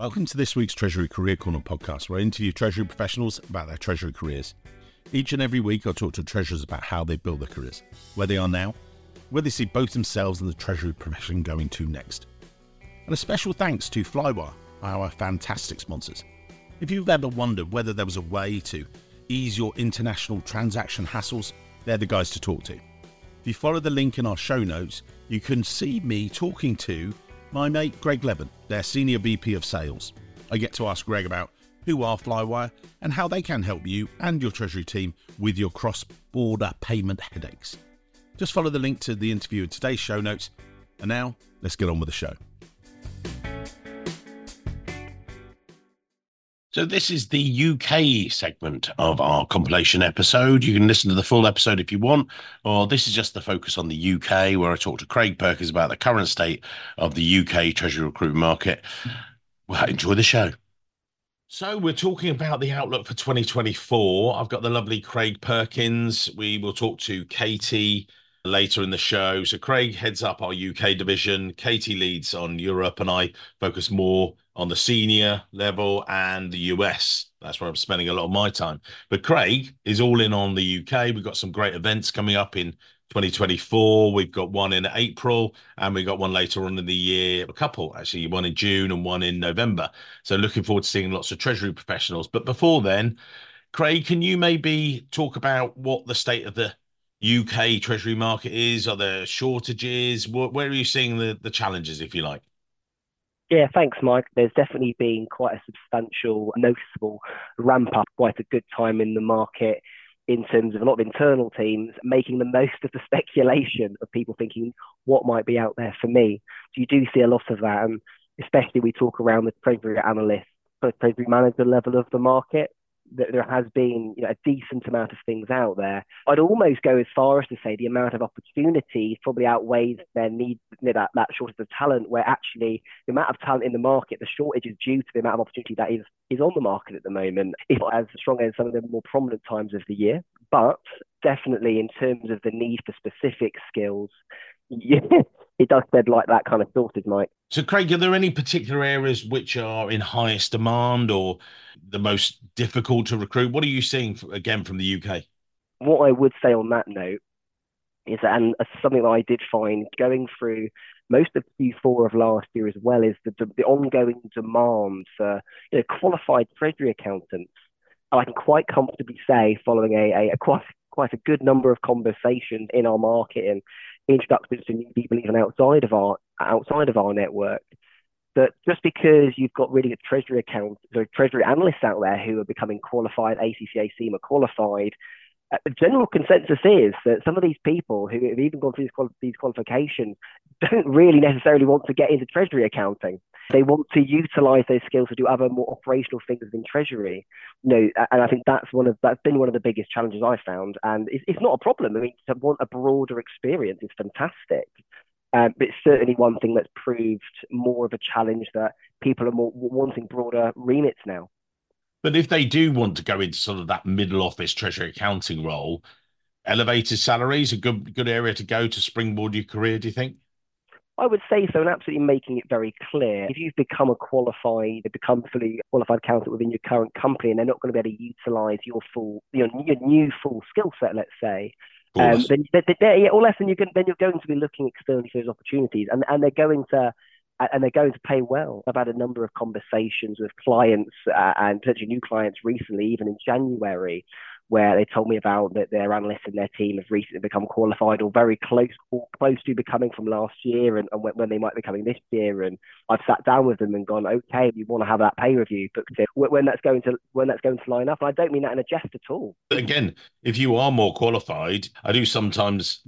Welcome to this week's Treasury Career Corner podcast, where I interview Treasury professionals about their Treasury careers. Each and every week, I talk to treasurers about how they build their careers, where they are now, where they see both themselves and the Treasury profession going to next. And a special thanks to Flywire, our fantastic sponsors. If you've ever wondered whether there was a way to ease your international transaction hassles, they're the guys to talk to. If you follow the link in our show notes, you can see me talking to my mate Greg Levin, their Senior VP of Sales. I get to ask Greg about who are Flywire and how they can help you and your Treasury team with your cross border payment headaches. Just follow the link to the interview in today's show notes. And now, let's get on with the show. So, this is the UK segment of our compilation episode. You can listen to the full episode if you want, or this is just the focus on the UK, where I talk to Craig Perkins about the current state of the UK Treasury recruitment market. Well, enjoy the show. So, we're talking about the outlook for 2024. I've got the lovely Craig Perkins. We will talk to Katie later in the show. So, Craig heads up our UK division, Katie leads on Europe, and I focus more on the senior level and the US. That's where I'm spending a lot of my time. But Craig is all in on the UK. We've got some great events coming up in 2024. We've got one in April and we got one later on in the year, a couple actually, one in June and one in November. So looking forward to seeing lots of treasury professionals. But before then, Craig, can you maybe talk about what the state of the UK treasury market is? Are there shortages? Where are you seeing the, the challenges, if you like? Yeah, thanks, Mike. There's definitely been quite a substantial, noticeable ramp up, quite a good time in the market in terms of a lot of internal teams making the most of the speculation of people thinking what might be out there for me. So you do see a lot of that, and especially we talk around the treasury analyst, treasury manager level of the market that there has been you know, a decent amount of things out there. I'd almost go as far as to say the amount of opportunity probably outweighs their need, that, that shortage of talent, where actually the amount of talent in the market, the shortage is due to the amount of opportunity that is, is on the market at the moment. It's not as strong as some of the more prominent times of the year, but definitely in terms of the need for specific skills, yeah, it does spread like that kind of sorted, Mike. So, Craig, are there any particular areas which are in highest demand or the most difficult to recruit? What are you seeing again from the UK? What I would say on that note is that, and uh, something that I did find going through most of Q4 of last year as well, is the, the ongoing demand for you know, qualified treasury accountants. And I can quite comfortably say, following a, a, a quite quite a good number of conversations in our market and introductions to new people even outside of our outside of our network, that just because you've got really good treasury accounts, so treasury analysts out there who are becoming qualified, ACCA CIMA qualified, the general consensus is that some of these people who have even gone through these, these qualifications don't really necessarily want to get into treasury accounting. They want to utilize those skills to do other more operational things within treasury. You know, and I think that's one of that's been one of the biggest challenges I found. And it's, it's not a problem. I mean, to want a broader experience is fantastic. Um, but it's certainly one thing that's proved more of a challenge that people are more wanting broader remits now. But if they do want to go into sort of that middle office treasury accounting role, elevated salaries a good good area to go to springboard your career. Do you think? I would say so, and absolutely making it very clear. If you've become a qualified, become fully qualified accountant within your current company, and they're not going to be able to utilise your full, your, your new full skill set, let's say, um, then, they, they, yeah, or less than you can, then you're going to be looking externally for those opportunities, and and they're going to and they're going to pay well. I've had a number of conversations with clients uh, and potentially new clients recently, even in January, where they told me about that their analysts and their team have recently become qualified or very close or close to becoming from last year and, and when, when, they might be coming this year. And I've sat down with them and gone, okay, you want to have that pay review booked in when that's going to when that's going to line up. And I don't mean that in a jest at all. But Again, if you are more qualified, I do sometimes,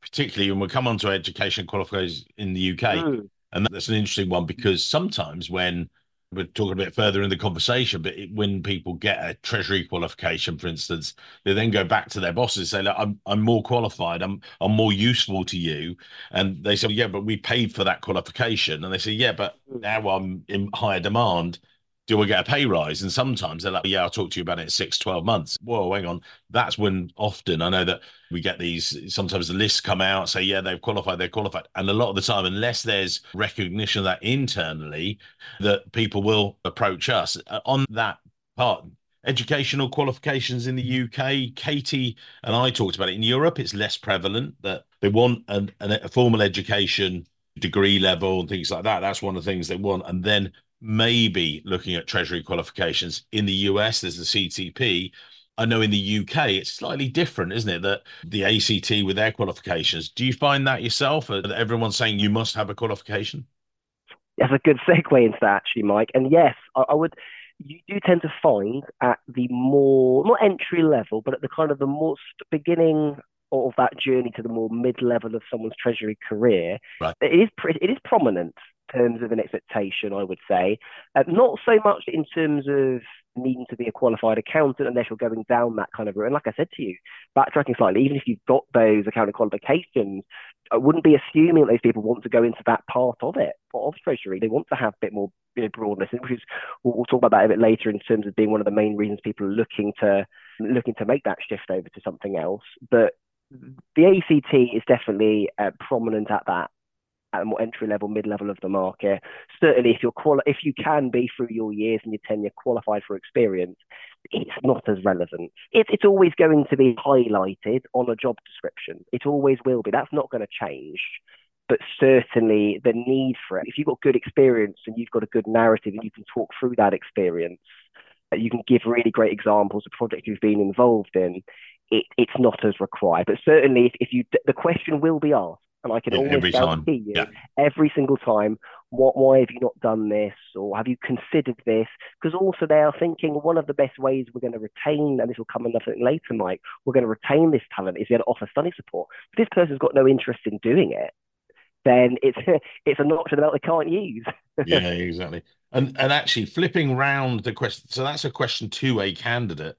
particularly when we come onto education qualifications in the UK, mm. and that's an interesting one because sometimes when we're talking a bit further in the conversation, but it, when people get a treasury qualification, for instance, they then go back to their bosses and say, "Look, I'm I'm more qualified. I'm I'm more useful to you." And they say, "Yeah, but we paid for that qualification." And they say, "Yeah, but hmm. now I'm in higher demand. Do I get a pay rise? And sometimes they're like, yeah, I'll talk to you about it in six, 12 months. Whoa, hang on. That's when often I know that we get these, sometimes the lists come out, say, yeah, they've qualified, they're qualified. And a lot of the time, unless there's recognition of that internally, that people will approach us uh, on that part. Educational qualifications in the UK, Katie and I talked about it. In Europe, it's less prevalent that they want an, an, a formal education degree level and things like that. That's one of the things they want. And then maybe looking at treasury qualifications in the US there's the CTP I know in the UK it's slightly different isn't it that the ACT with their qualifications do you find that yourself uh, that everyone's saying you must have a qualification? That's a good segue into that actually Mike. And yes I, I would you do tend to find at the more not entry level but at the kind of the most beginning of that journey to the more mid level of someone's treasury career right. it is it is prominent terms of an expectation, I would say. Uh, not so much in terms of needing to be a qualified accountant unless you're going down that kind of route. And like I said to you, backtracking slightly, even if you've got those accounting qualifications, I wouldn't be assuming that those people want to go into that part of it, of Treasury. They want to have a bit more you know, broadness, which is we'll, we'll, talk about that a bit later in terms of being one of the main reasons people are looking to looking to make that shift over to something else. But the ACT is definitely uh, prominent at that at a more entry level, mid level of the market. Certainly, if you're quali- if you can be through your years and your tenure qualified for experience, it's not as relevant. It, it's always going to be highlighted on a job description. It always will be. That's not going to change. But certainly, the need for it. If you've got good experience and you've got a good narrative and you can talk through that experience, you can give really great examples of projects you've been involved in. It, it's not as required. But certainly, if, if you the question will be asked and I can almost guarantee you yeah. every single time, what, why have you not done this, or have you considered this? Because also they are thinking one of the best ways we're going to retain, and this will come another thing later, Mike. We're going to retain this talent is be able to offer study support. If this person's got no interest in doing it, then it's it's an option that they can't use. yeah, exactly. And and actually flipping round the question, so that's a question to a candidate,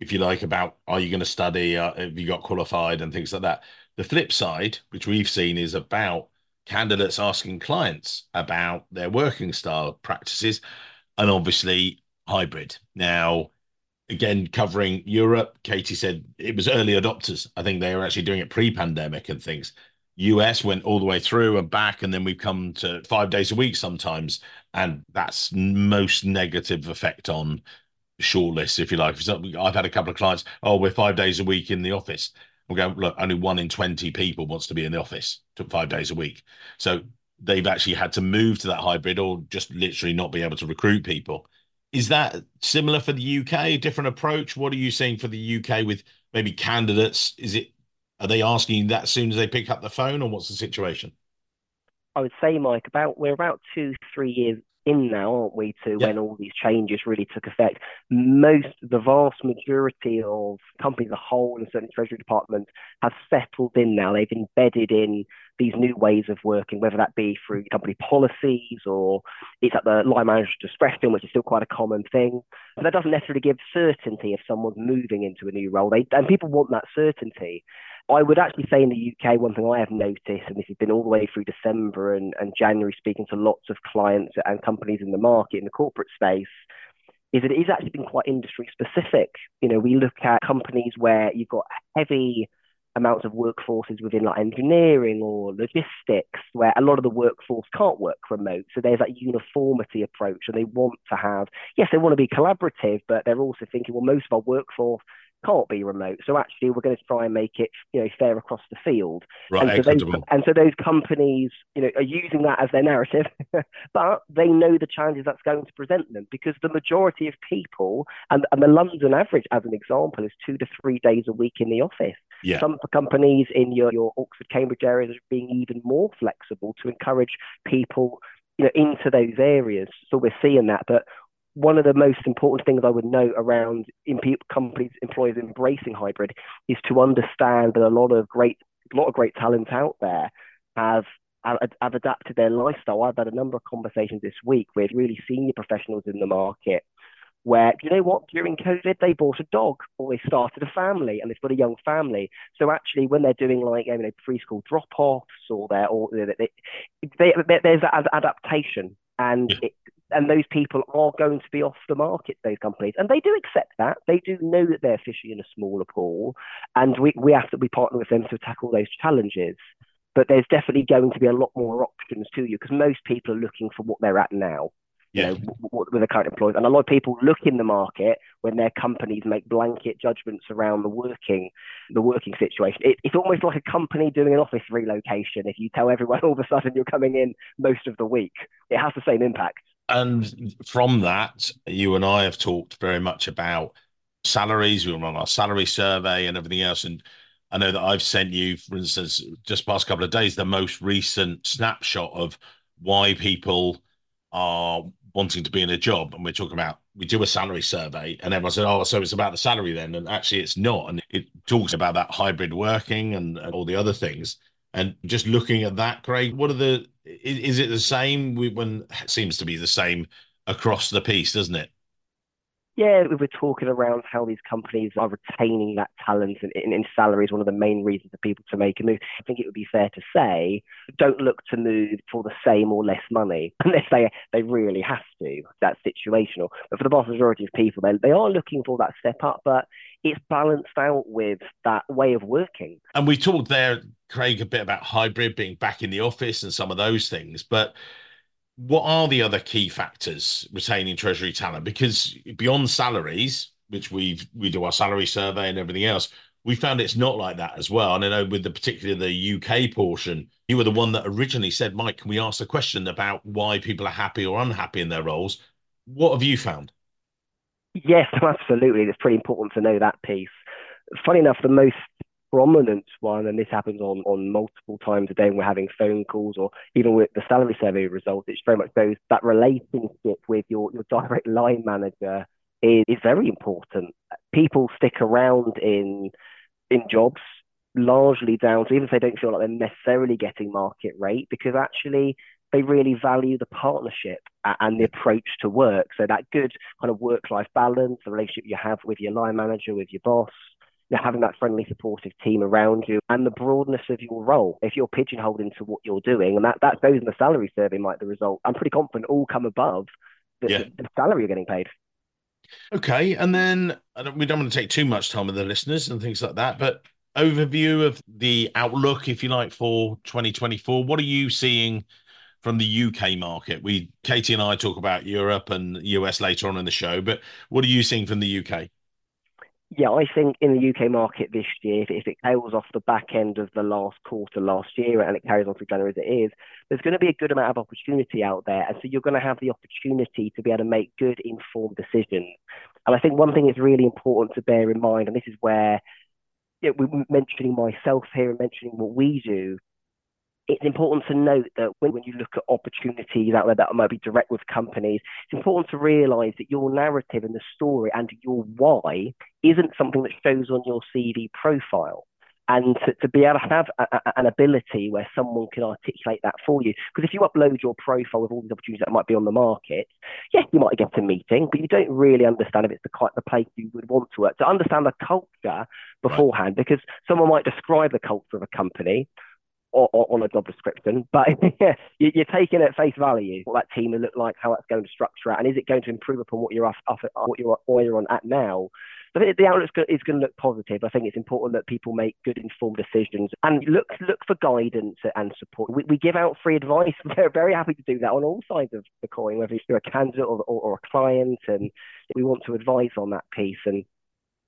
if you like, about are you going to study, uh, have you got qualified, and things like that. The flip side, which we've seen, is about candidates asking clients about their working style practices and obviously hybrid. Now, again, covering Europe, Katie said it was early adopters. I think they were actually doing it pre pandemic and things. US went all the way through and back, and then we've come to five days a week sometimes. And that's most negative effect on shortlists, if you like. I've had a couple of clients, oh, we're five days a week in the office we're going, look, only one in 20 people wants to be in the office five days a week. So they've actually had to move to that hybrid or just literally not be able to recruit people. Is that similar for the UK? Different approach? What are you seeing for the UK with maybe candidates? Is it are they asking that as soon as they pick up the phone, or what's the situation? I would say, Mike, about we're about two, three years in now, aren't we, to yeah. when all these changes really took effect. Most, the vast majority of companies, the whole, and certainly Treasury departments have settled in now. They've embedded in these new ways of working, whether that be through company policies or it's at the line manager's discretion, which is still quite a common thing. But that doesn't necessarily give certainty if someone's moving into a new role. They, and people want that certainty. I would actually say in the UK, one thing I have noticed, and this has been all the way through December and, and January, speaking to lots of clients and companies in the market, in the corporate space, is that it is actually been quite industry specific. You know, we look at companies where you've got heavy amounts of workforces within like engineering or logistics where a lot of the workforce can't work remote so there's that uniformity approach and they want to have yes they want to be collaborative but they're also thinking well most of our workforce can't be remote. So actually, we're going to try and make it, you know, fair across the field. Right, and, so those, and so those companies, you know, are using that as their narrative, but they know the challenges that's going to present them because the majority of people, and, and the London average, as an example, is two to three days a week in the office. Yeah. Some companies in your, your Oxford, Cambridge areas are being even more flexible to encourage people you know, into those areas. So we're seeing that. But one of the most important things I would note around in companies, employers embracing hybrid is to understand that a lot of great, a lot of great talent out there have have adapted their lifestyle. I've had a number of conversations this week with really senior professionals in the market where, you know what, during COVID, they bought a dog or they started a family and they've got a young family. So actually, when they're doing like, you know, preschool drop offs or they're, or they, they, they, there's that adaptation and it, and those people are going to be off the market, those companies. And they do accept that. They do know that they're fishing in a smaller pool. And we, we have to be partner with them to tackle those challenges. But there's definitely going to be a lot more options to you because most people are looking for what they're at now. Yeah. You know, with the current employees. And a lot of people look in the market when their companies make blanket judgments around the working the working situation. It, it's almost like a company doing an office relocation. If you tell everyone all of a sudden you're coming in most of the week, it has the same impact and from that, you and I have talked very much about salaries. We were on our salary survey and everything else. And I know that I've sent you, for instance, just past couple of days, the most recent snapshot of why people are wanting to be in a job. And we're talking about we do a salary survey, and everyone said, "Oh, so it's about the salary then?" And actually, it's not. And it talks about that hybrid working and, and all the other things. And just looking at that, Craig, what are the is, is it the same when it seems to be the same across the piece, doesn't it? Yeah, we were talking around how these companies are retaining that talent and in, salary is one of the main reasons for people to make a move. I think it would be fair to say, don't look to move for the same or less money unless they they really have to. That's situational. But for the vast majority of people, they, they are looking for that step up, but it's balanced out with that way of working. And we talked there, Craig, a bit about hybrid being back in the office and some of those things, but what are the other key factors retaining treasury talent? Because beyond salaries, which we've we do our salary survey and everything else, we found it's not like that as well. And I know with the particularly the UK portion, you were the one that originally said, Mike, can we ask a question about why people are happy or unhappy in their roles? What have you found? Yes, absolutely. It's pretty important to know that piece. Funny enough, the most prominent one, and this happens on, on multiple times a day when we're having phone calls or even with the salary survey results, it's very much those that relationship with your, your direct line manager is, is very important. People stick around in in jobs largely down to even if they don't feel like they're necessarily getting market rate because actually they really value the partnership and the approach to work. So that good kind of work-life balance, the relationship you have with your line manager, with your boss, you know, having that friendly, supportive team around you, and the broadness of your role. If you're pigeonholed into what you're doing, and that, that goes in the salary survey, might the result, I'm pretty confident all come above the, yeah. the, the salary you're getting paid. Okay, and then don't, we don't want to take too much time with the listeners and things like that, but overview of the outlook, if you like, for 2024. What are you seeing from the UK market? We, Katie and I, talk about Europe and US later on in the show, but what are you seeing from the UK? Yeah, I think in the UK market this year, if, if it tails off the back end of the last quarter last year and it carries on through January as it is, there's going to be a good amount of opportunity out there. And so you're going to have the opportunity to be able to make good, informed decisions. And I think one thing is really important to bear in mind, and this is where you know, we're mentioning myself here and mentioning what we do, it's important to note that when, when you look at opportunities out there that might be direct with companies, it's important to realize that your narrative and the story and your why isn't something that shows on your CV profile. And to, to be able to have a, a, an ability where someone can articulate that for you. Because if you upload your profile with all these opportunities that might be on the market, yes, you might get a meeting, but you don't really understand if it's the the place you would want to work. To understand the culture beforehand, right. because someone might describe the culture of a company, or, or, on a job description, but you're taking it at face value what that team will look like, how that's going to structure it, and is it going to improve upon what you're off, off what you're, what you're on at now. So the outlook is going to look positive. I think it's important that people make good informed decisions and look look for guidance and support. We, we give out free advice. We're very happy to do that on all sides of the coin, whether you're a candidate or, or, or a client, and we want to advise on that piece. And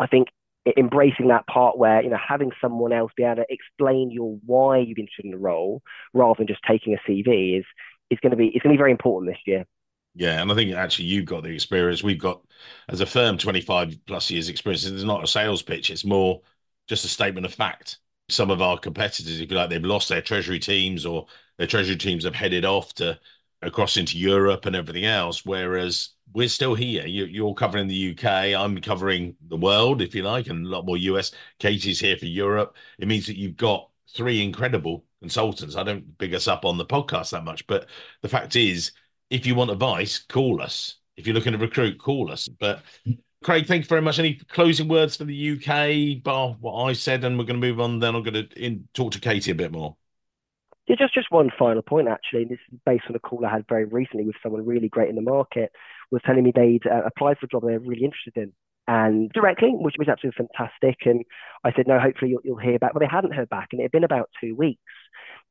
I think embracing that part where you know having someone else be able to explain your why you've been interested in the role rather than just taking a CV is is going to be it's going to be very important this year. Yeah, and I think actually you've got the experience. We've got as a firm 25 plus years experience. It's not a sales pitch. It's more just a statement of fact. Some of our competitors, if you like, they've lost their treasury teams or their treasury teams have headed off to across into Europe and everything else. Whereas we're still here. You, are covering the UK. I'm covering the world, if you like, and a lot more US. Katie's here for Europe. It means that you've got three incredible consultants. I don't big us up on the podcast that much, but the fact is, if you want advice, call us. If you're looking to recruit, call us. But Craig, thank you very much. Any closing words for the UK, bar what I said, and we're going to move on. Then I'm going to in, talk to Katie a bit more. Yeah, just just one final point actually. This is based on a call I had very recently with someone really great in the market. Was telling me they'd uh, applied for a job they're really interested in, and directly, which was absolutely fantastic. And I said, no, hopefully you'll, you'll hear back. But they hadn't heard back, and it had been about two weeks.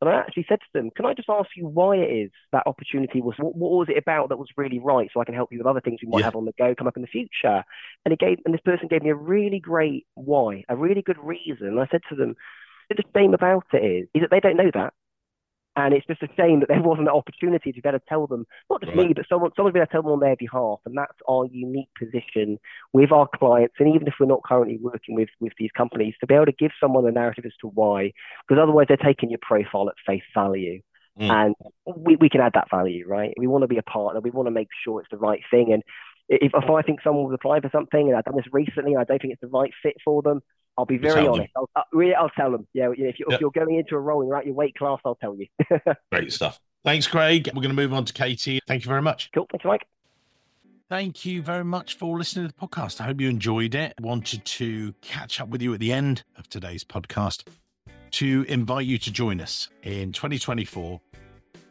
And I actually said to them, can I just ask you why it is that opportunity was, what, what was it about that was really right so I can help you with other things we might yeah. have on the go come up in the future? And it gave, and this person gave me a really great why, a really good reason. And I said to them, the shame about it is, is that they don't know that. And it's just a shame that there wasn't an opportunity to be able to tell them, not just right. me, but someone, someone to be able to tell them on their behalf. And that's our unique position with our clients. And even if we're not currently working with, with these companies, to be able to give someone a narrative as to why, because otherwise they're taking your profile at face value. Mm. And we, we can add that value, right? We want to be a partner. We want to make sure it's the right thing. And if, if I think someone was applying for something and I've done this recently and I don't think it's the right fit for them, I'll be very honest. I'll, I'll, really, I'll tell them. Yeah, if, you, yep. if you're going into a role and you're at your weight class, I'll tell you. Great stuff. Thanks, Craig. We're going to move on to Katie. Thank you very much. Cool. Thanks, Mike. Thank you very much for listening to the podcast. I hope you enjoyed it. Wanted to catch up with you at the end of today's podcast to invite you to join us in 2024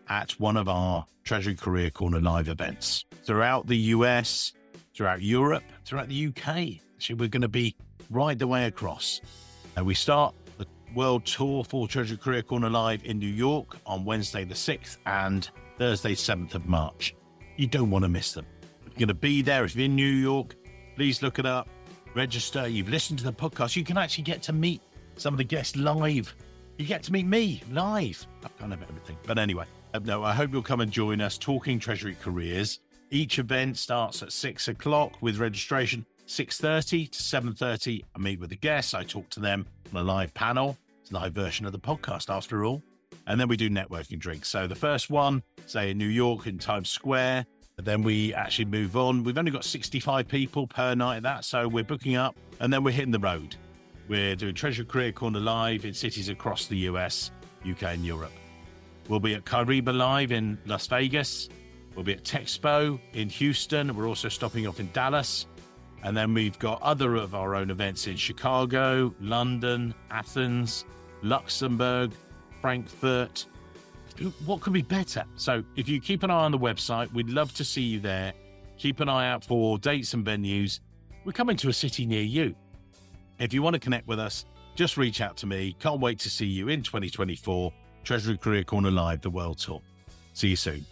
at one of our Treasury Career Corner live events throughout the US, throughout Europe, throughout the UK. So we're going to be right the way across. And we start the world tour for Treasury Career Corner Live in New York on Wednesday the 6th and Thursday 7th of March. You don't want to miss them. You're going to be there. If you're in New York, please look it up, register. You've listened to the podcast. You can actually get to meet some of the guests live. You get to meet me live. I've kind of everything. But anyway, no, I hope you'll come and join us talking Treasury careers. Each event starts at six o'clock with registration 6.30 to 7.30, I meet with the guests. I talk to them on a live panel. It's a live version of the podcast, after all. And then we do networking drinks. So the first one, say in New York in Times Square. Then we actually move on. We've only got 65 people per night at that. So we're booking up and then we're hitting the road. We're doing Treasury Career Corner live in cities across the US, UK, and Europe. We'll be at Kyriba Live in Las Vegas. We'll be at Texpo in Houston. We're also stopping off in Dallas. And then we've got other of our own events in Chicago, London, Athens, Luxembourg, Frankfurt. What could be better? So if you keep an eye on the website, we'd love to see you there. Keep an eye out for dates and venues. We're coming to a city near you. If you want to connect with us, just reach out to me. Can't wait to see you in 2024. Treasury Career Corner Live, the World Tour. See you soon.